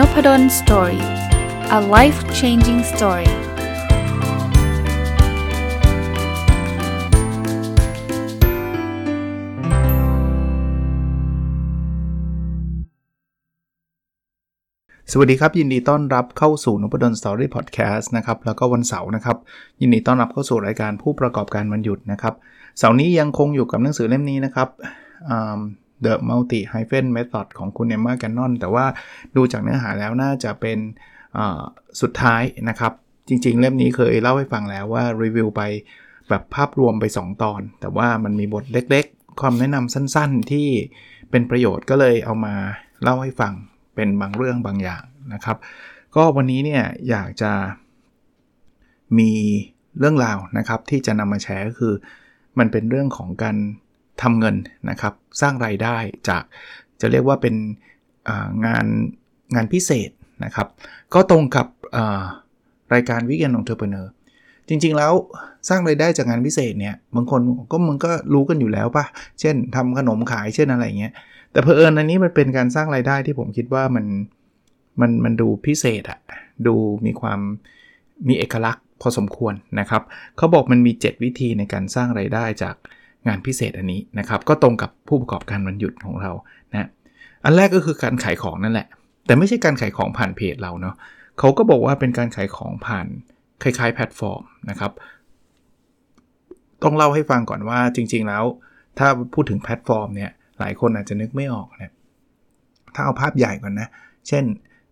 Nopadol Story a life changing story สวัสดีครับ ยินดีต้อนรับเข้าสู่นพดล Story Podcast นะครับแล้วก็วันเสาร์นะครับ ยินดีต้อนรับเข้าสู่รายการผู้ประกอบการวันหยุดนะครับ เสาร์นี้ยังคงอยู่กับหนังสือเล่มนี้นะครับ The Multi Hyphen Method ของคุณเอมมาแกนนอนแต่ว่าดูจากเนื้อหาแล้วน่าจะเป็นสุดท้ายนะครับ จริงๆ เล่มนี้เคยเล่าให้ฟังแล้วว่ารีวิวไปแบบภาพรวมไป 2 ตอน แต่ว่ามันมีบทเล็กๆ ความแนะนำสั้นๆที่เป็นประโยชน์ก็เลยเอามาเล่าให้ฟังเป็นบางเรื่องบางอย่างนะครับ ก็วันนี้เนี่ยอยากจะมีเรื่องราวนะครับที่จะนำมาแชร์ก็คือ มันเป็นเรื่องของการ ทำเงินนะครับ สร้างรายได้จากจะเรียกว่าเป็นงานงานพิเศษนะครับ ก็ตรงกับรายการ Weekend Entrepreneur จริงๆแล้วสร้างรายได้จากงานพิเศษเนี่ยบางคนก็มึงก็รู้กันอยู่แล้วปะเช่นทำขนมขายเช่นอะไรเงี้ยแต่เพอเอิญอันนี้มันเป็นการสร้างรายได้ที่ผมคิดว่ามันมันมันดูพิเศษอะดูมีความมีเอกลักษณ์พอสมควรนะครับเขาบอกมันมี 7 วิธีในการสร้างรายได้จาก งานพิเศษอันนี้นะครับ ก็ตรงกับผู้ประกอบการวันหยุดของเรานะอันแรกก็คือการขายของนั่นแหละ แต่ไม่ใช่การขายของผ่านเพจเราเนาะเขาก็บอกว่าเป็นการขายของผ่านคล้ายๆแพลตฟอร์มนะครับ ต้องเล่าให้ฟังก่อนว่าจริง ๆ แล้ว ถ้าพูดถึงแพลตฟอร์มเนี่ยหลายคนอาจจะนึกไม่ออกนะถ้าเอาภาพใหญ่ก่อนนะ เช่น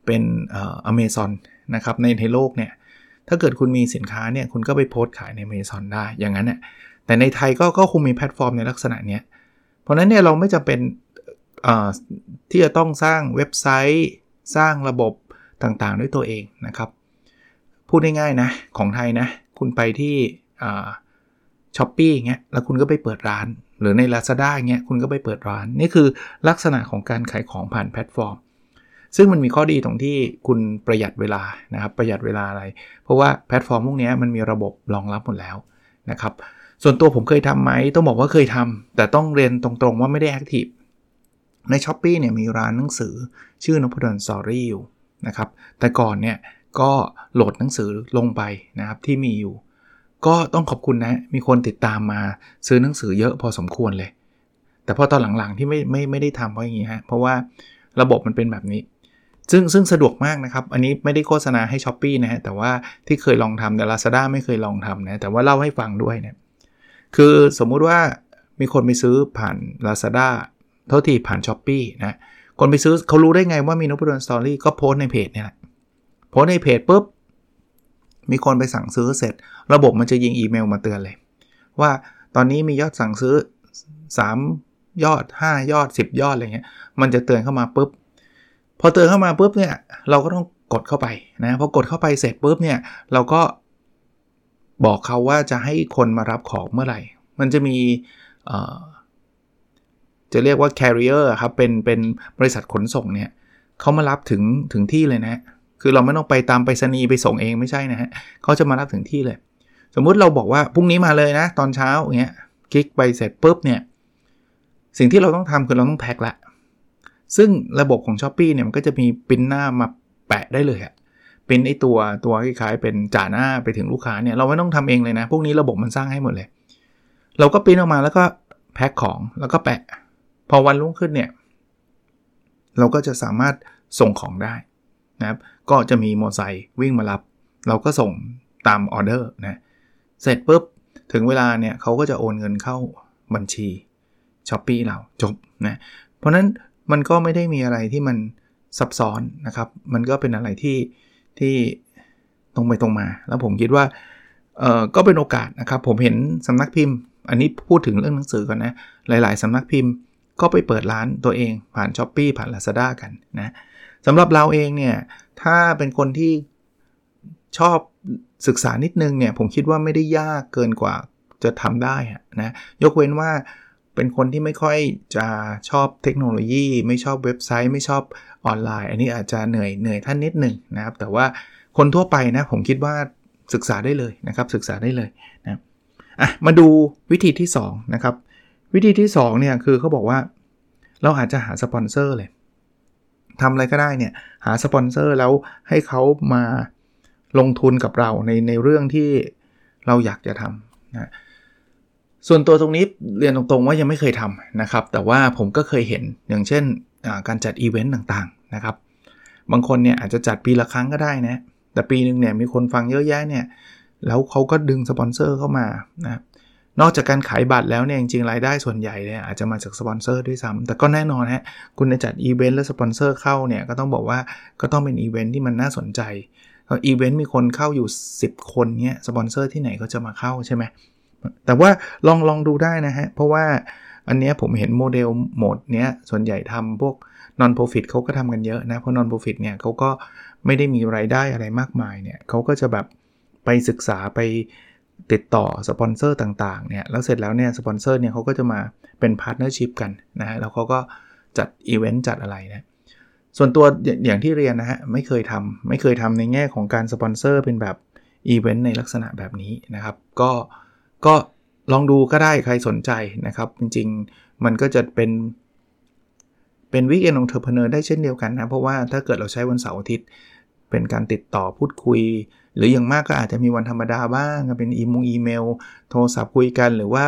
เป็นเอเมซอนนะครับในในโลกเนี่ยถ้าเกิดคุณมีสินค้าเนี่ยคุณก็ไปโพสต์ขายในเมซอนได้ อย่างนั้นเนี่ย แต่ในไทยก็ก็คงมีแพลตฟอร์มในลักษณะนี้เพราะนั้นเนี่ยเราไม่จำเป็นที่จะต้องสร้างเว็บไซต์ สร้างระบบต่างๆ ด้วยตัวเองนะครับ พูดง่ายๆนะ ของไทยนะ คุณไปที่ Shopee เงี้ยแล้วคุณก็ไปเปิดร้าน หรือใน Lazada เงี้ยคุณก็ไปเปิดร้าน นี่คือลักษณะของการขายของผ่านแพลตฟอร์ม ซึ่งมันมีข้อดีตรงที่คุณประหยัดเวลานะครับประหยัดเวลาอะไร เพราะว่าแพลตฟอร์มพวกนี้มันมีระบบรองรับหมดแล้วนะครับ ส่วนตัวผมเคยทำไหมต้องบอกว่าเคยทำแต่ต้องเรียนตรงๆว่าไม่ได้แอคทีฟใน s h อ p e e เนี่ยมีร้านหนังสือชื่อนพดล Story อยู่นะครับแต่ก่อนเนี่ยก็โหลดหนังสือลงไปนะครับที่มีอยู่ ก็ต้องขอบคุณนะ มีคนติดตามมาซื้อหนังสือเยอะพอสมควรเลย แต่พอตอนหลังๆที่ไม่ไม่ไม่ได้ทำเพราะอย่างนี้ฮะเพราะว่าระบบมันเป็นแบบนี้ ซึ่งซึ่งสะดวกมากนะครับ อันนี้ไม่ได้โฆษณาให้ s h อ p e e นะฮะแต่ว่าที่เคยลองทำแต่ Lazada ไม่เคยลองทำนะแต่ว่าเล่าให้ฟังด้วยเนี่ย คือสมมุติว่ามีคนไปซื้อผ่าน Lazada เท่าที่ผ่าน s h อ p e e นะ คนไปซื้อเขารู้ได้ไงว่ามีนพดลสตอรี่ก็โพสในเพจเนี่ยแหละโพสในเพจปุ๊บ มีคนไปสั่งซื้อเสร็จ ระบบมันจะยิงอีเมลมาเตือนเลย ว่าตอนนี้มียอดสั่งซื้อ 3 ยอด 5 ยอด 10 ยอดอะไรเงี้ยมันจะเตือนเข้ามาปุ๊บพอเตือนเข้ามาปุ๊บเนี่ยเราก็ต้องกดเข้าไปนะพอกดเข้าไปเสร็จปุ๊บเนี่ยเราก็ บอกเขาว่าจะให้คนมารับของเมื่อไหร่ มันจะมีจะเรียกว่า carrier ครับ เป็น เป็นบริษัทขนส่งเนี่ยเขามารับถึง ถึงที่เลยนะคือเราไม่ต้องไปตามไปรษณีย์ไปส่งเองไม่ใช่นะฮะเขาจะมารับถึงที่เลย สมมุติเราบอกว่าพรุ่งนี้มาเลยนะ ตอนเช้าอย่างเงี้ยคลิกไปเสร็จปุ๊บเนี่ยสิ่งที่เราต้องทำคือเราต้องแพ็คละ ซึ่งระบบของ s h อ p e e เนี่ยมันก็จะมีปินหน้ามาแปะได้เลยอะ เป็นไอตัวตัวคล้ายๆเป็นจ่าหน้าไปถึงลูกค้าเนี่ยเราไม่ต้องทำเองเลยนะ พวกนี้ระบบมันสร้างให้หมดเลย เราก็ปิ้นออกมาแล้วก็แพ็คของแล้วก็แปะ พอวันรุ่งขึ้นเนี่ย เราก็จะสามารถส่งของได้นะครับ ก็จะมีมอเตอร์ไซค์วิ่งมารับ เราก็ส่งตามออเดอร์นะเสร็จปุ๊บถึงเวลาเนี่ยเขาก็จะโอนเงินเข้าบัญชี Shopee เราจบนะเพราะนั้นมันก็ไม่ได้มีอะไรที่มันซับซ้อนนะครับ มันก็เป็นอะไรที่ ที่ตรงไปตรงมา แล้วผมคิดว่าเออก็เป็นโอกาสนะครับ ผมเห็นสำนักพิมพ์ อันนี้พูดถึงเรื่องหนังสือก่อนนะ หลาย ๆสำนักพิมพ์ก็ไปเปิดร้านตัวเองผ่าน s h อ p e e ผ่าน Lazada กันนะสำหรับเราเองเนี่ย ถ้าเป็นคนที่ชอบศึกษานิดนึงเนี่ย ผมคิดว่าไม่ได้ยากเกินกว่าจะทำได้นะ ยกเว้นว่า เป็นคนที่ไม่ค่อยจะชอบเทคโนโลยี ไม่ชอบเว็บไซต์ ไม่ชอบออนไลน์ อันนี้อาจจะเหนื่อยเหนื่อยท่านนิดหนึ่งนะครับ แต่ว่าคนทั่วไปนะผมคิดว่าศึกษาได้เลยนะครับ ศึกษาได้เลยนะอะมาดูวิธีที่2นะครับวิธีที่2เนี่ยคือเขาบอกว่าเราอาจจะหาสปอนเซอร์เลยทำอะไรก็ได้เนี่ยหาสปอนเซอร์แล้วให้เขามาลงทุนกับเราในในเรื่องที่เราอยากจะทำนะ ส่วนตัวตรงนี้เรียนตรงๆว่ายังไม่เคยทำนะครับ แต่ว่าผมก็เคยเห็นอย่างเช่นการจัดอีเวนต์ต่างๆนะครับ บางคนเนี่ยอาจจะจัดปีละครั้งก็ได้นะ แต่ปีหนึ่งเนี่ยมีคนฟังเยอะแยะเนี่ย แล้วเขาก็ดึงสปอนเซอร์เข้ามานะนอกจากการขายบัตรแล้วเนี่ยจริงๆรายได้ส่วนใหญ่เนี่ยอาจจะมาจากสปอนเซอร์ด้วยซ้ำแต่ก็แน่นอนฮะคุณจะจัดอีเวนต์แล้วสปอนเซอร์เข้าเนี่ยก็ต้องบอกว่าก็ต้องเป็นอีเวนต์ที่มันน่าสนใจอีเวนต์มีคนเข้าอยู่ 10 คนเนี่ยสปอนเซอร์ที่ไหนก็จะมาเข้าใช่ไหม แต่ว่าลองลองดูได้นะฮะ เพราะว่าอันนี้ผมเห็นโมเดลโหมดเนี้ยส่วนใหญ่ทำพวก non profit เขาก็ทำกันเยอะนะ เพราะ non profit เนี่ยเขาก็ไม่ได้มีรายได้อะไรมากมายเนี่ยเขาก็จะแบบไปศึกษาไปติดต่อสปอนเซอร์ต่างๆเนี่ยแล้วเสร็จแล้วเนี่ยสปอนเซอร์เนี่ยเขาก็จะมาเป็น partnership กันนะฮะแล้วเขาก็จัดอีเวนต์จัดอะไรนะส่วนตัวอย่างที่เรียนนะฮะไม่เคยทำไม่เคยทำในแง่ของการสปอนเซอร์เป็นแบบอีเวนต์ในลักษณะแบบนี้นะครับ ก็ ก็ลองดูก็ได้ใครสนใจนะครับ จริงๆ มันก็จะเป็นเป็น weekend entrepreneur ได้เช่นเดียวกันนะ เพราะว่าถ้าเกิดเราใช้วันเสาร์อาทิตย์ เป็นการติดต่อพูดคุย หรืออย่างมากก็อาจจะมีวันธรรมดาบ้าง เป็นอีมงอีเมล โทรศัพท์คุยกันหรือว่า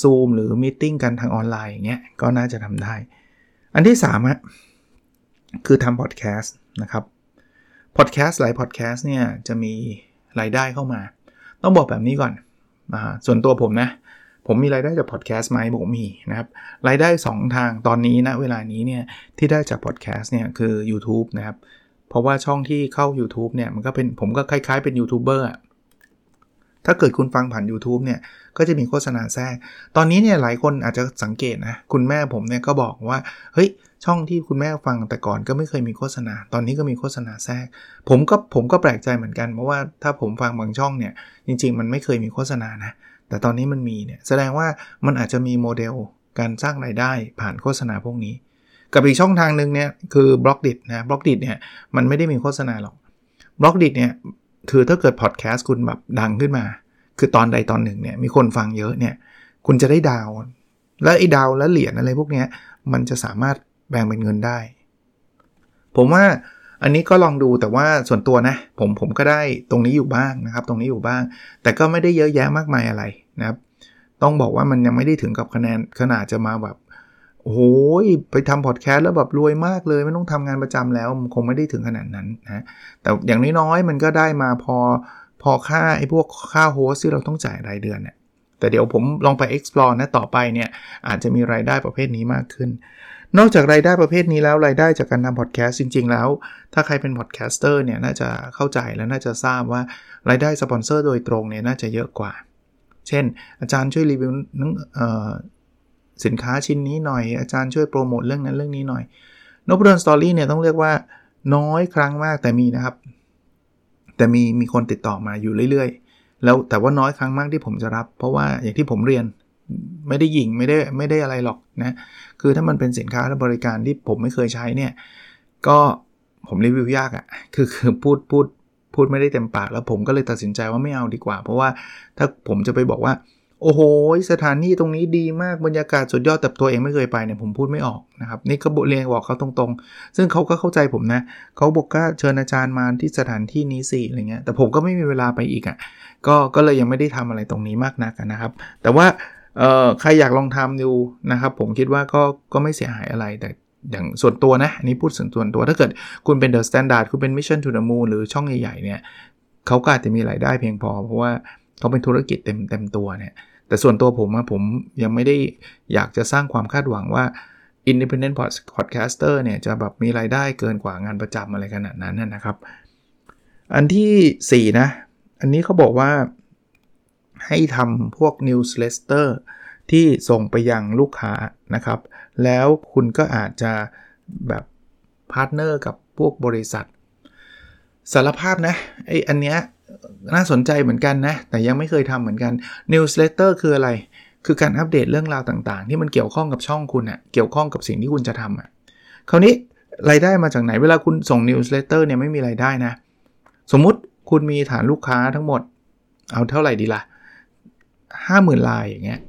ซูมหรือ meeting กันทางออนไลน์อย่างเงี้ยก็น่าจะทำได้ อันที่3ฮะคือทำพอดแคสต์นะครับพอดแคสต์หลายพอดแคสต์เนี่ยจะมีรายได้เข้ามา ต้องบอกแบบนี้ก่อน ส่วนตัวผมนะ ผมมีรายได้จากพอดแคสต์ไหมผมมีนะครับ รายได้ 2 ทางตอนนี้นะเวลานี้เนี่ยที่ได้จากพอดแคสต์เนี่ยคือ YouTube นะครับ เพราะว่าช่องที่เข้า YouTube เนี่ยมันก็เป็นผมก็คล้ายๆเป็นยูทูบเบอร์ถ้าเกิดคุณฟังผ่าน YouTube เนี่ย ก็จะมีโฆษณาแทรก ตอนนี้เนี่ยหลายคนอาจจะสังเกตนะ คุณแม่ผมเนี่ยก็บอกว่า เฮ้ย ช่องที่คุณแม่ฟังแต่ก่อนก็ไม่เคยมีโฆษณา ตอนนี้ก็มีโฆษณาแทรก ผมก็ผมก็แปลกใจเหมือนกัน เพราะว่าถ้าผมฟังบางช่องเนี่ย จริง ๆ มันไม่เคยมีโฆษณานะ แต่ตอนนี้มันมีเนี่ย แสดงว่ามันอาจจะมีโมเดลการสร้างรายได้ผ่านโฆษณาพวกนี้ กับอีกช่องทางหนึ่งเนี่ยคือ Blockdit นะ Blockdit เนี่ยมันไม่ได้มีโฆษณาหรอก Blockdit เนี่ยคือถ้าเกิดพอดแคสต์คุณแบบดังขึ้นมา คือตอนใดตอนหนึ่งเนี่ยมีคนฟังเยอะเนี่ยคุณจะได้ดาว แล้วไอ้ดาวและเหรียญอะไรพวกนี้มันจะสามารถ แบ่งเป็นเงินได้ ผมว่าอันนี้ก็ลองดูแต่ว่าส่วนตัวนะ ผมผมก็ได้ตรงนี้อยู่บ้างนะครับ ตรงนี้อยู่บ้าง แต่ก็ไม่ได้เยอะแยะมากมายอะไรนะครับ ต้องบอกว่ามันยังไม่ได้ถึงกับคะแนนขนาดจะมาแบบโอ้โหไปทำพอดแคสต์แล้วแบบรวยมากเลย ไม่ต้องทำงานประจำแล้วคงไม่ได้ถึงขนาดนั้นนะแต่อย่างน้อยๆมันก็ได้มาพอพอค่าไอ้พวกค่าโฮสที่เราต้องจ่ายรายเดือนเนี่ยแต่เดี๋ยวผมลองไป explore นะต่อไปเนี่ยอาจจะมีรายได้ประเภทนี้มากขึ้น นอกจากรายได้ประเภทนี้แล้วรายได้จากการทำพอดแคสต์จริง ๆ แล้ว ถ้าใครเป็น podcaster เนี่ยน่าจะเข้าใจและน่าจะทราบว่ารายได้สปอนเซอร์โดยตรงเนี่ยน่าจะเยอะกว่า เช่น อาจารย์ช่วยรีวิวสินค้าชิ้นนี้หน่อยอาจารย์ช่วยโปรโมทเรื่องนั้นเรื่องนี้หน่อยนพดล Story เนี่ยต้องเรียกว่าน้อยครั้งมากแต่มีนะครับ แต่มีมีคนติดต่อมาอยู่เรื่อย ๆ แล้วแต่ว่าน้อยครั้งมากที่ผมจะรับ เพราะว่าอย่างที่ผมเรียน ไม่ได้ยิงไม่ได้ไม่ได้อะไรหรอกนะคือถ้ามันเป็นสินค้าและบริการที่ผมไม่เคยใช้เนี่ยก็ผมรีวิวยากอะ่ะคือคือพูดพูดพูดไม่ได้เต็มปากแล้วผมก็เลยตัดสินใจว่าไม่เอาดีกว่า เพราะว่าถ้าผมจะไปบอกว่า โอ้โห สถานที่ตรงนี้ดีมากบรรยากาศสุดยอดแต่ตัวเองไม่เคยไปเนี่ยผมพูดไม่ออกนะครับนี่ก็เรียนบอกเขาตรงๆ ซึ่งเขาก็เข้าใจผมนะเขาบอกว่าเชิญอาจารย์มาที่สถานที่นี้สิอะไรเงี้ยแต่ผมก็ไม่มีเวลาไปอีกอะ่ะก็ก็เลยยังไม่ได้ทำอะไรตรงนี้มากนักนะครับ แต่ว่า เอ่อใครอยากลองทำดูนะครับผมคิดว่าก็ก็ไม่เสียหายอะไรแต่อย่างส่วนตัวนะอันนี้พูดส่วนตัวตัว ถ้าเกิดคุณเป็น The Standard คุณเป็น Mission to the Moon หรือช่องใหญ่ๆเนี่ยเขาก็อาจจะมีรายได้เพียงพอ เพราะว่าเขาเป็นธุรกิจเต็มเต็มตัวเนี่ยแต่ส่วนตัวผมอะผมยังไม่ได้อยากจะสร้างความคาดหวังว่า Independent Podcaster เนี่ยจะแบบมีรายได้เกินกว่างานประจำอะไรขนาดนั้นนะครับ อันที่ 4 นะ อันนี้เขาบอกว่า ให้ทำพวก newsletter ที่ส่งไปยังลูกค้านะครับ แล้วคุณก็อาจจะแบบ partner กับพวกบริษัท สารภาพนะไอ้อันเนี้ยน่าสนใจเหมือนกันนะ แต่ยังไม่เคยทำเหมือนกัน newsletter คืออะไร คือการอัปเดตเรื่องราวต่างๆ ที่มันเกี่ยวข้องกับช่องคุณอะเกี่ยวข้องกับสิ่งที่คุณจะทำอะคราวนี้รายได้มาจากไหน เวลาคุณส่ง newsletter เนี่ยไม่มีรายได้นะ สมมุติคุณมีฐานลูกค้าทั้งหมด เอาเท่าไหร่ดีล่ะ 50,000 รายอย่างเงี้ย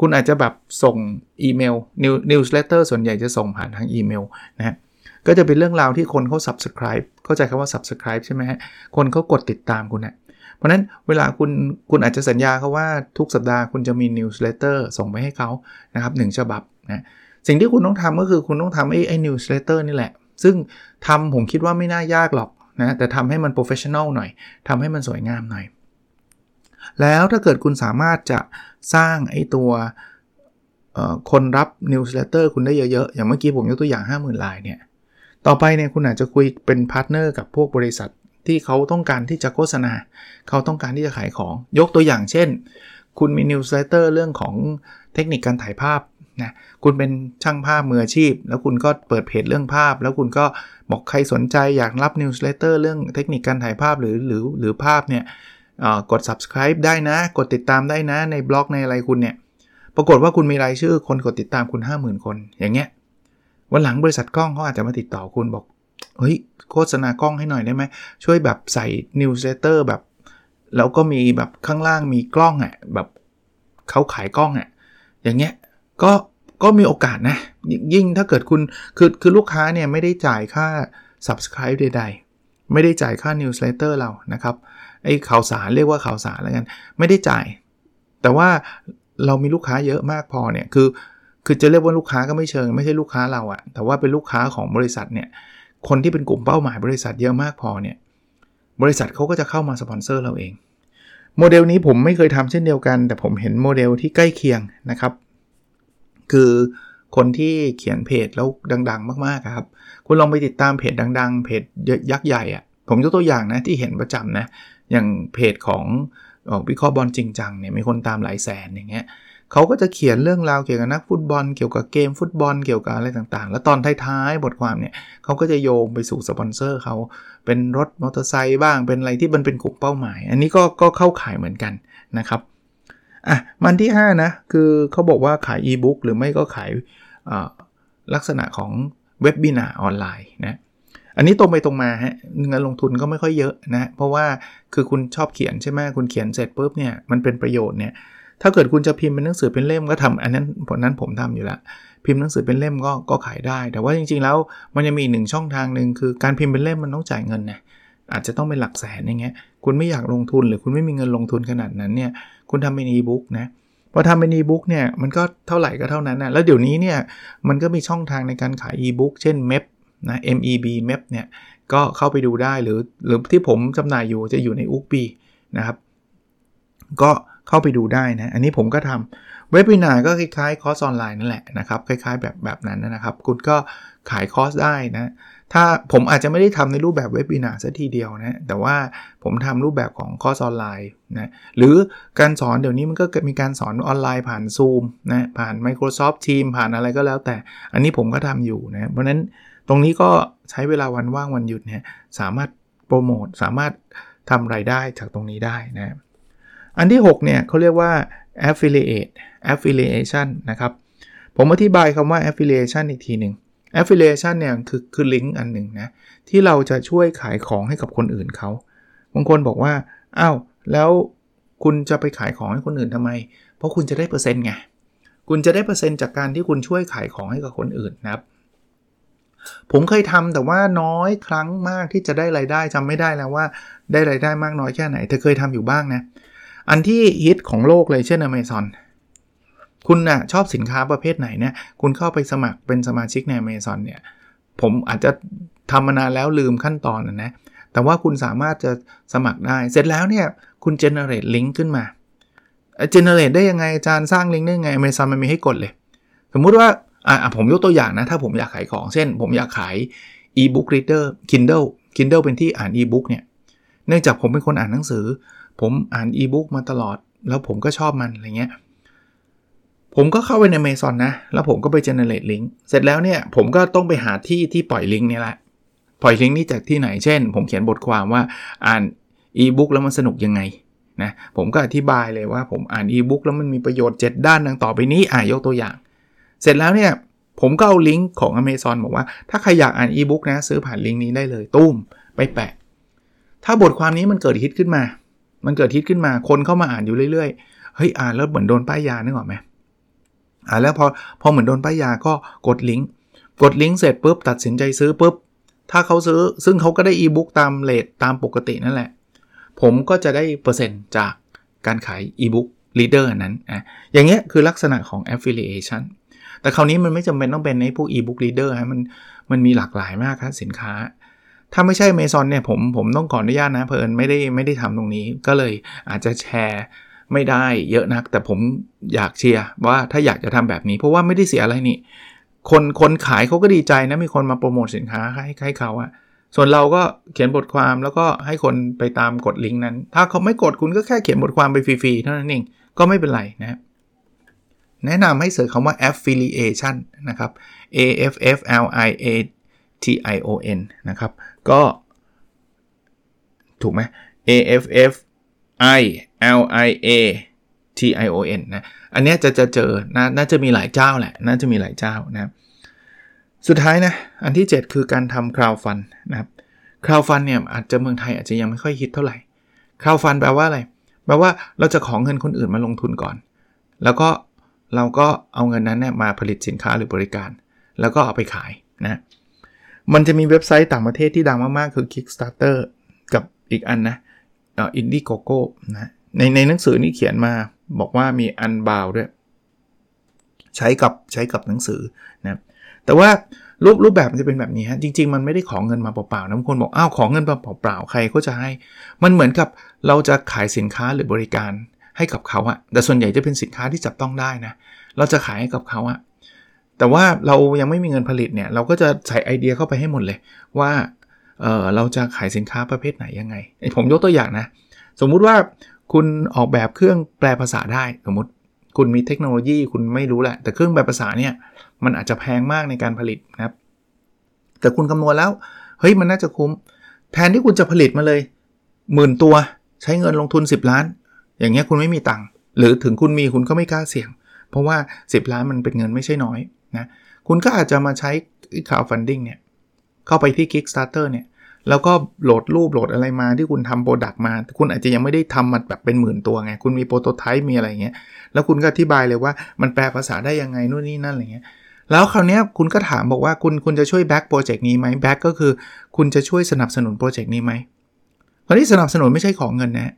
คุณอาจจะแบบส่งอีเมล newsletter ส่วนใหญ่จะส่งผ่านทางอีเมลนะฮะก็จะเป็นเรื่องราวที่คนเขา subscribe เข้าใจคำว่า subscribe ใช่ไหมฮะ คนเขากดติดตามคุณนะเพราะนั้นเวลาคุณคุณอาจจะสัญญาเขาว่าทุกสัปดาห์คุณจะมี newsletter ส่งไปให้เขานะครับหนึ่งฉบับนะสิ่งที่คุณต้องทำก็คือคุณต้องทำไอ้ไอ้ newsletter นี่แหละ ซึ่งทำผมคิดว่าไม่น่ายากหรอกนะแต่ทำให้มัน professional หน่อยทำให้มันสวยงามหน่อย แล้วถ้าเกิดคุณสามารถจะสร้างไอ้ตัวคนรับ newsletter คุณได้เยอะๆ อย่างเมื่อกี้ผมยกตัวอย่าง 50,000 รายเนี่ย ต่อไปเนี่ยคุณอาจจะคุยเป็น partner กับพวกบริษัทที่เขาต้องการที่จะโฆษณา เขาต้องการที่จะขายของ ยกตัวอย่างเช่น คุณมี newsletter เรื่องของเทคนิคการถ่ายภาพนะคุณเป็นช่างภาพมืออาชีพ แล้วคุณก็เปิดเพจเรื่องภาพ แล้วคุณก็บอกใครสนใจอยากรับ newsletter เรื่องเทคนิคการถ่ายภาพหรือหรือหรือภาพเนี่ย กด subscribe ได้นะ กดติดตามได้นะในบล็อกในอะไรคุณเนี่ย ปรากฏว่าคุณมีรายชื่อคนกดติดตามคุณ 50,000 คน อย่างเงี้ย วันหลังบริษัทกล้องเขาอาจจะมาติดต่อคุณบอก เฮ้ย โฆษณากล้องให้หน่อยได้ไหม ช่วยแบบใส่นิวส์เลเตอร์แบบ แล้วก็มีแบบข้างล่างมีกล้องอะ แบบเขาขายกล้องอะ อย่างเงี้ย ก็ก็มีโอกาสนะ ยิ่งถ้าเกิดคุณ คือคือลูกค้าเนี่ยไม่ได้จ่ายค่า subscribe ใด ๆ ไม่ได้จ่ายค่า newsletter เรานะครับ ไอ้ข่าวสารเรียกว่าข่าวสารแล้วกันไม่ได้จ่าย แต่ว่าเรามีลูกค้าเยอะมากพอเนี่ยคือ คือจะเรียกว่าลูกค้าก็ไม่เชิง ไม่ใช่ลูกค้าเราอะแต่ว่าเป็นลูกค้าของบริษัทเนี่ยคนที่เป็นกลุ่มเป้าหมายบริษัทเยอะมากพอเนี่ยบริษัทเขาก็จะเข้ามาสปอนเซอร์เราเองโมเดลนี้ผมไม่เคยทำเช่นเดียวกัน แต่ผมเห็นโมเดลที่ใกล้เคียงนะครับ คือคนที่เขียนเพจแล้วดัง ๆ มากๆครับ คุณลองไปติดตามเพจดัง ๆ เพจยักษ์ใหญ่อะ ผมยกตัวอย่างนะที่เห็นประจำนะ อย่างเพจของวิเคราะห์บอลจริงจังเนี่ยมีคนตามหลายแสนอย่างเงี้ยเขาก็จะเขียนเรื่องราวเกี่ยวกับนักฟุตบอล เกี่ยวกับเกมฟุตบอลเกี่ยวกับอะไรต่างๆ แล้วตอนท้ายๆบทความเนี่ยเขาก็จะโยงไปสู่สปอนเซอร์เขาเป็นรถมอเตอร์ไซค์บ้างเป็นอะไรที่มันเป็นกลุ่มเป้าหมาย อันนี้ก็ก็เข้าขายเหมือนกันนะครับอะมันที่ 5 นะ คือเขาบอกว่าขายอีบุ๊กหรือไม่ก็ขายลักษณะของเว็บบินาออนไลน์นะ อันนี้ตรงไปตรงมาฮะเงินลงทุนก็ไม่ค่อยเยอะนะเพราะว่าคือคุณชอบเขียนใช่ไหมคุณเขียนเสร็จปุ๊บเนี่ยมันเป็นประโยชน์เนี่ยถ้าเกิดคุณจะพิมพ์เป็นหนังสือเป็นเล่มก็ทำอันนั้นผลนั้นผมทำอยู่ล้วพิมพ์หนังสือเป็นเล่มก็ก็ขายได้ แต่ว่าจริงๆแล้วมันจะมีหนึ่งช่องทางหนึ่งคือการพิมพ์เป็นเล่มมันต้องจ่ายเงินนะอาจจะต้องเป็นหลักแสนอย่างเงี้ยคุณไม่อยากลงทุนหรือคุณไม่มีเงินลงทุนขนาดนั้นเนี่ยคุณทำเป็นอีบุ๊กนะพอทำเป็นอีบุ๊กเนี่ยมันก็เท่าไหร่ก็เท่านั้นนะแล้วเดี๋ยวนี้เนี่ยมันก็มีช่องทางในการขายอีบุ๊กเช่น MEP นะ MEB MEP เนี่ยก็เข้าไปดูได้หรือหรือที่ผมจำหน่ายอยู่จะอยู่ใน Ookbee นะครับ ก็เข้าไปดูได้นะ อันนี้ผมก็ทำ webinar ก็คล้ายๆคอร์สออนไลน์นั่นแหละนะครับ คล้ายๆแบบแบบนั้นนะครับ คุณก็ขายคอร์สได้นะ ถ้าผมอาจจะไม่ได้ทำในรูปแบบ webinar ซะทีเดียวนะ แต่ว่าผมทำรูปแบบของคอร์สออนไลน์นะ หรือการสอนเดี๋ยวนี้มันก็มีการสอนออนไลน์ผ่าน Zoom นะ ผ่าน Microsoft Teams ผ่านอะไรก็แล้วแต่ อันนี้ผมก็ทำอยู่นะ เพราะนั้น ตรงนี้ก็ใช้เวลาวันว่างวันหยุดเนี่ยสามารถโปรโมทสามารถทำไรายได้จากตรงนี้ได้นะอันที่ 6 เนี่ยเขาเรียกว่า affiliate affiliation นะครับ ผมอธิบายคำว่า affiliation อีกทีหนึ่ง affiliation เนี่ยคือคือลิงก์อันหนึ่งนะ ที่เราจะช่วยขายของให้กับคนอื่นเขาบางคนบอกว่าอ้าวแล้วคุณจะไปขายของให้คนอื่นทำไม เพราะคุณจะได้เปอร์เซ็นต์ไง คุณจะได้เปอร์เซ็นต์จากการที่คุณช่วยขายของให้กับคนอื่นนะครับ ผมเคยทำแต่ว่าน้อยครั้งมากที่จะได้ไรายได้จำไม่ได้แล้วว่าได้ไรายได้มากน้อยแค่ไหนเธอเคยทำอยู่บ้างนะ อันที่ฮิตของโลกเลยเช่น Amazon คุณนะ่ะชอบสินค้าประเภทไหนเนี่ยคุณเข้าไปสมัครเป็นสมาชิกใน Amazon เนี่ยผมอาจจะทำมานานแล้วลืมขั้นตอนนะนะแต่ว่าคุณสามารถจะสมัครได้ เสร็จแล้วเนี่ยคุณ generate link ขึ้นมา generate ได้ยังไงอาจารย์สร้างลิงก์ได้ยังไง Amazon มันมีให้กดเลย สมมุติว่า อ่าผมยกตัวอย่างนะ ถ้าผมอยากขายของเช่น ผมอยากขาย e-book reader Kindle Kindle เป็นที่อ่าน e-book เนี่ยเนื่องจากผมเป็นคนอ่านหนังสือ ผมอ่านอีบุ๊กมาตลอด แล้วผมก็ชอบมันอะไรเงี้ยผมก็เข้าไปใน Amazon นะ แล้วผมก็ไป generate link เสร็จแล้วเนี่ย ผมก็ต้องไปหาที่ที่ปล่อยลิงก์นี่แหละ ปล่อยลิงก์นี้จากที่ไหน เช่น ผมเขียนบทความว่าอ่านอีบุ๊กแล้วมันสนุกยังไงนะ ผมก็อธิบายเลยว่าผมอ่านอีบุ๊กแล้วมันมีประโยชน์ 7 ด้านดังต่อไปนี้ อ่ายกตัวอย่าง เสร็จแล้วเนี่ยผมก็เอาลิงก์ของ Amazon บอกว่า ถ้าใครอยากอ่านอีบุ๊กนะซื้อผ่านลิงก์นี้ได้เลยตุ้มไปแปะ ถ้าบทความนี้มันเกิดฮิตขึ้นมา มันเกิดฮิตขึ้นมาคนเข้ามาอ่านอยู่เรื่อยๆเฮ้ยอ่านแล้วเหมือนโดนป้ายยานึกออกไหมอ่านแล้วพอพอเหมือนโดนป้ายยาก็กดลิงก์กดลิงก์เสร็จปุ๊บตัดสินใจซื้อปุ๊บถ้าเขาซื้อซึ่งเขาก็ได้อีบุ๊กตาม rate ตามปกตินั่นแหละ ผมก็จะได้เปอร์เซ็นต์จากการขาย e-book reader นั้นอะอย่างเงี้ยคือลักษณะของ affiliation แต่คราวนี้มันไม่จำเป็นต้องเป็นในพวก e-book reader ฮะมันมันมีหลากหลายมากครับสินค้า ถ้าไม่ใช่ Amazon เนี่ยผมผมต้องขออนุญาตนะเผอิญไม่ได้ไม่ได้ทำตรงนี้ ก็เลยอาจจะแชร์ไม่ได้เยอะนัก แต่ผมอยากเชียร์ว่าถ้าอยากจะทำแบบนี้ เพราะว่าไม่ได้เสียอะไรนี่ คนคนขายเขาก็ดีใจนะมีคนมาโปรโมทสินค้าให้ให้เขาอะส่วนเราก็เขียนบทความแล้วก็ให้คนไปตามกดลิงก์นั้น ถ้าเขาไม่กดคุณก็แค่เขียนบทความไปฟรีๆเท่านั้นเองก็ไม่เป็นไรนะครับ แนะนำให้เสิร์ชคำว่า affiliation นะครับ a f f l i a t i o n นะครับ ก็ ถูกไหม a f f i l i a t i o n นะ อันนี้จะจะเจอนะน่าจะมีหลายเจ้าแหละ น่าจะมีหลายเจ้านะ สุดท้ายนะ อันที่ 7 คือการทำ crowd fund นะครับ crowd fund เนี่ยอาจจะเมืองไทยอาจจะยังไม่ค่อยฮิตเท่าไหร่ crowd fund แปลว่าอะไร แปลว่าเราจะขอเงินคนอื่นมาลงทุนก่อน แล้วก็ เราก็เอาเงินนั้นเนี่ยมาผลิตสินค้าหรือบริการ แล้วก็เอาไปขายนะมันจะมีเว็บไซต์ต่างประเทศที่ดังมาก ๆ คือ Kickstarter กับอีกอันนะอินดี้โกโก้นะในในหนังสือนี่เขียนมาบอกว่ามีอันบาวด้วย ใช้กับใช้กับหนังสือนะแต่ว่ารูปรูปแบบมันจะเป็นแบบนี้ฮะจริง ๆ มันไม่ได้ของเงินมาเปล่าๆนะบางคนบอกอ้าวของเงินมาเปล่าๆใครก็จะให้ มันเหมือนกับเราจะขายสินค้าหรือบริการ ให้กับเขาอะแต่ส่วนใหญ่จะเป็นสินค้าที่จับต้องได้นะ เราจะขายให้กับเขาอะแต่ว่าเรายังไม่มีเงินผลิตเนี่ย เราก็จะใส่ไอเดียเข้าไปให้หมดเลย ว่าเออเราจะขายสินค้าประเภทไหนยังไง ผมยกตัวอย่างนะ สมมุติว่าคุณออกแบบเครื่องแปลภาษาได้ สมมติคุณมีเทคโนโลยีคุณไม่รู้แหละ แต่เครื่องแปลภาษาเนี่ยมันอาจจะแพงมากในการผลิตนะครับ แต่คุณคำนวณแล้ว เฮ้ยมันน่าจะคุ้ม แทนที่คุณจะผลิตมาเลยหมื่นตัวใช้เงินลงทุน 10 ล้าน อย่างเงี้ยคุณไม่มีตังค์หรือถึงคุณมีคุณก็ไม่กล้าเสี่ยง เพราะว่า 10 ล้านมันเป็นเงินไม่ใช่น้อยนะคุณก็อาจจะมาใช้ crowdfunding เนี่ยเข้าไปที่ Kickstarter เนี่ยแล้วก็โหลดรูปโหลดอะไรมาที่คุณทำ product มา คุณอาจจะยังไม่ได้ทำมันแบบเป็นหมื่นตัวไง คุณมี prototype มีอะไรเงี้ย แล้วคุณก็อธิบายเลยว่ามันแปลภาษาได้ยังไงนู่นนี่นั่นอะไรเงี้ย แล้วคราวนี้คุณก็ถามบอกว่าคุณคุณจะช่วย back โปรเจกต์นี้ไหม back ก็คือคุณจะช่วยสนับสนุนโปรเจกต์นี้ไหมคราวนี้สนับสนุนไม่ใช่ขอเงินนะ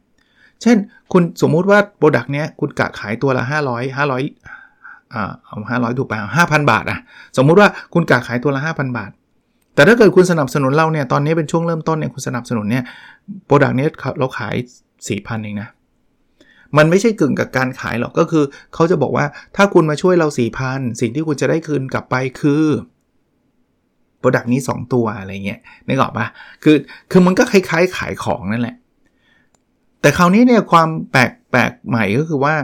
เช่น คุณสมมุติว่า product เนี้ยคุณกะขายตัวละ 500 500อ่าเอา500 ถูกไป5,000บาทอะสมมุติว่าคุณกะขายตัวละ 5,000 บาท แต่ถ้าเกิดคุณสนับสนุนเราเนี่ยตอนนี้เป็นช่วงเริ่มต้นเนี่ยคุณสนับสนุนเนี่ย product นี้เราขาย 4,000เองนะมันไม่ใช่กึ่งกับการขายหรอกก็คือเขาจะบอกว่าถ้าคุณมาช่วยเรา 4,000 สิ่งที่คุณจะได้คืนกลับไปคือproduct นี้ 2 ตัวอะไรเงี้ยนึกออกปะคือคือมันก็คล้ายๆขายของนั่นแหละ แต่คราวนี้เนี่ยความแปลกแปลกใหม่ก็คือว่า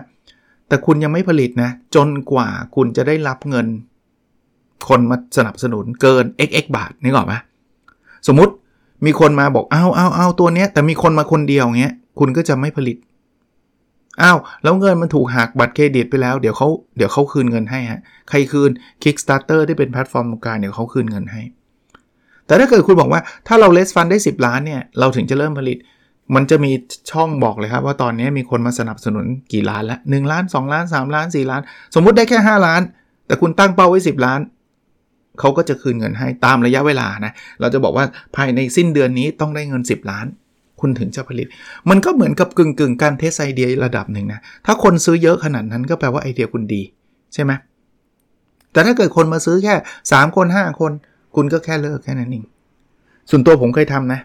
แต่คุณยังไม่ผลิตนะ จนกว่าคุณจะได้รับเงิน คนมาสนับสนุนเกิน xx บาทนี่ก่อนปะสมมติมีคนมาบอกเอาเอาเอาตัวเนี้ย แต่มีคนมาคนเดียวเงี้ย คุณก็จะไม่ผลิตอ้าวแล้วเงินมันถูกหักบัตรเครดิตไปแล้ว เดี๋ยวเขาเดี๋ยวเขาคืนเงินให้ฮะใครคืน Kickstarter ที่เป็นแพลตฟอร์มตรงกลางเดี๋ยวเขาคืนเงินให้ แต่ถ้าเกิดคุณบอกว่าถ้าเรา raise fund ได้ 10 ล้านเนี่ย เราถึงจะเริ่มผลิต มันจะมีช่องบอกเลยครับว่าตอนนี้มีคนมาสนับสนุนกี่ล้านแล้วล้าน 2 ล้าน 3 ล้าน 4 ล้าน สมมุติได้แค่ 5 ล้าน แต่คุณตั้งเป้าไว้ 10 ล้านเขาก็จะคืนเงินให้ตามระยะเวลานะ เราจะบอกว่าภายในสิ้นเดือนนี้ต้องได้เงิน 10 ล้าน คุณถึงจะผลิต มันก็เหมือนกับกึ่งกึ่งการ test ไอเดียระดับหนึ่งนะ ถ้าคนซื้อเยอะขนาดนั้นก็แปลว่าไอเดียคุณดี ใช่ไหมแต่ถ้าเกิดคนมาซื้อแค่ 3 คน 5 คน คุณก็แค่เลิกแค่นั้นเองส่วนตัวผมเคยทำนะ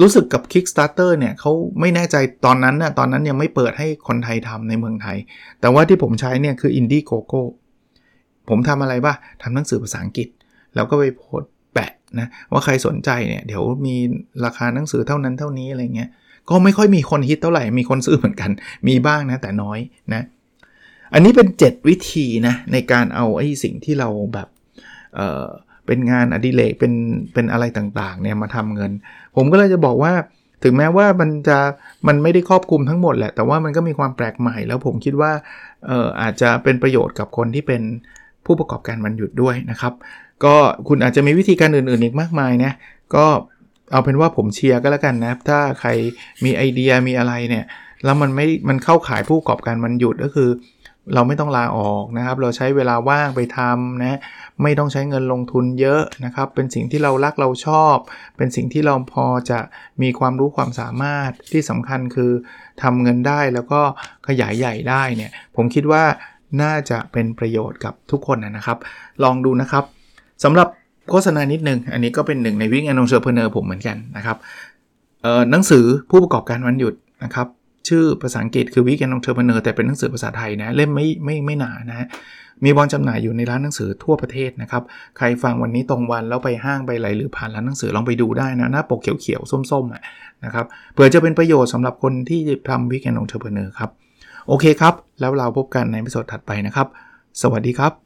รู้สึกกับ Kickstarter เนี่ยเขาไม่แน่ใจตอนนั้นน่ะตอนนั้นยังไม่เปิดให้คนไทยทำในเมืองไทย แต่ว่าที่ผมใช้เนี่ยคือ Indiegogo ผมทำอะไรบ้างทำหนังสือภาษาอังกฤษ แล้วก็ไปโพสแปะนะว่าใครสนใจเนี่ยเดี๋ยวมีราคาหนังสือเท่านั้นเท่านี้อะไรเงี้ยก็ไม่ค่อยมีคนฮิตเท่าไหร่ มีคนซื้อเหมือนกัน มีบ้างนะแต่น้อยนะ อันนี้เป็น 7 วิธีนะในการเอาไอ้สิ่งที่เราแบบเเป็นงานอดิเรกเป็นเป็นอะไรต่างๆเนี่ยมาทำเงิน ผมก็เลยจะบอกว่า ถึงแม้ว่ามันจะมันไม่ได้ครอบคลุมทั้งหมดแหละ แต่ว่ามันก็มีความแปลกใหม่ แล้วผมคิดว่าอออาจจะเป็นประโยชน์กับคนที่เป็นผู้ประกอบการวันหยุดด้วยนะครับ ก็คุณอาจจะมีวิธีการอื่นๆอีกมากมายนะก็เอาเป็นว่าผมเชียร์ก็แล้วกันนะถ้าใครมีไอเดียมีอะไรเนี่ยแล้วมันไม่มันเข้าขายผู้ประกอบการวันหยุดก็คือ เราไม่ต้องลาออกนะครับ เราใช้เวลาว่างไปทำนะไม่ต้องใช้เงินลงทุนเยอะนะครับ เป็นสิ่งที่เรารักเราชอบ เป็นสิ่งที่เราพอจะมีความรู้ความสามารถที่สำคัญคือทำเงินได้แล้วก็ขยายใหญ่ได้เนี่ย ผมคิดว่าน่าจะเป็นประโยชน์กับทุกคนนะครับ ลองดูนะครับสำหรับโฆษณานิดนึง อันนี้ก็เป็นหนึ่งในวิ่งแอนนองเชอร์เพเนอร์ผมเหมือนกันนะครับหนังสือผู้ประกอบการวันหยุดนะครับ ชื่อภาษาอังกฤษคือ Weekend Entrepreneur แต่เป็นหนังสือภาษาไทยนะเล่มไม่ไม่ไม่หนานะมีบอลจำหน่ายอยู่ในร้านหนังสือทั่วประเทศนะครับ ใครฟังวันนี้ตรงวันแล้วไปห้างไปไหลหรือผ่านร้านหนังสือลองไปดูได้นะหน้าปกเขียวๆส้มๆนะครับเผื่อจะเป็นประโยชน์สำหรับคนที่ทำ Weekend Entrepreneur ครับโอเคครับ แล้วเราพบกันในวิดีโอถัดไปนะครับ สวัสดีครับ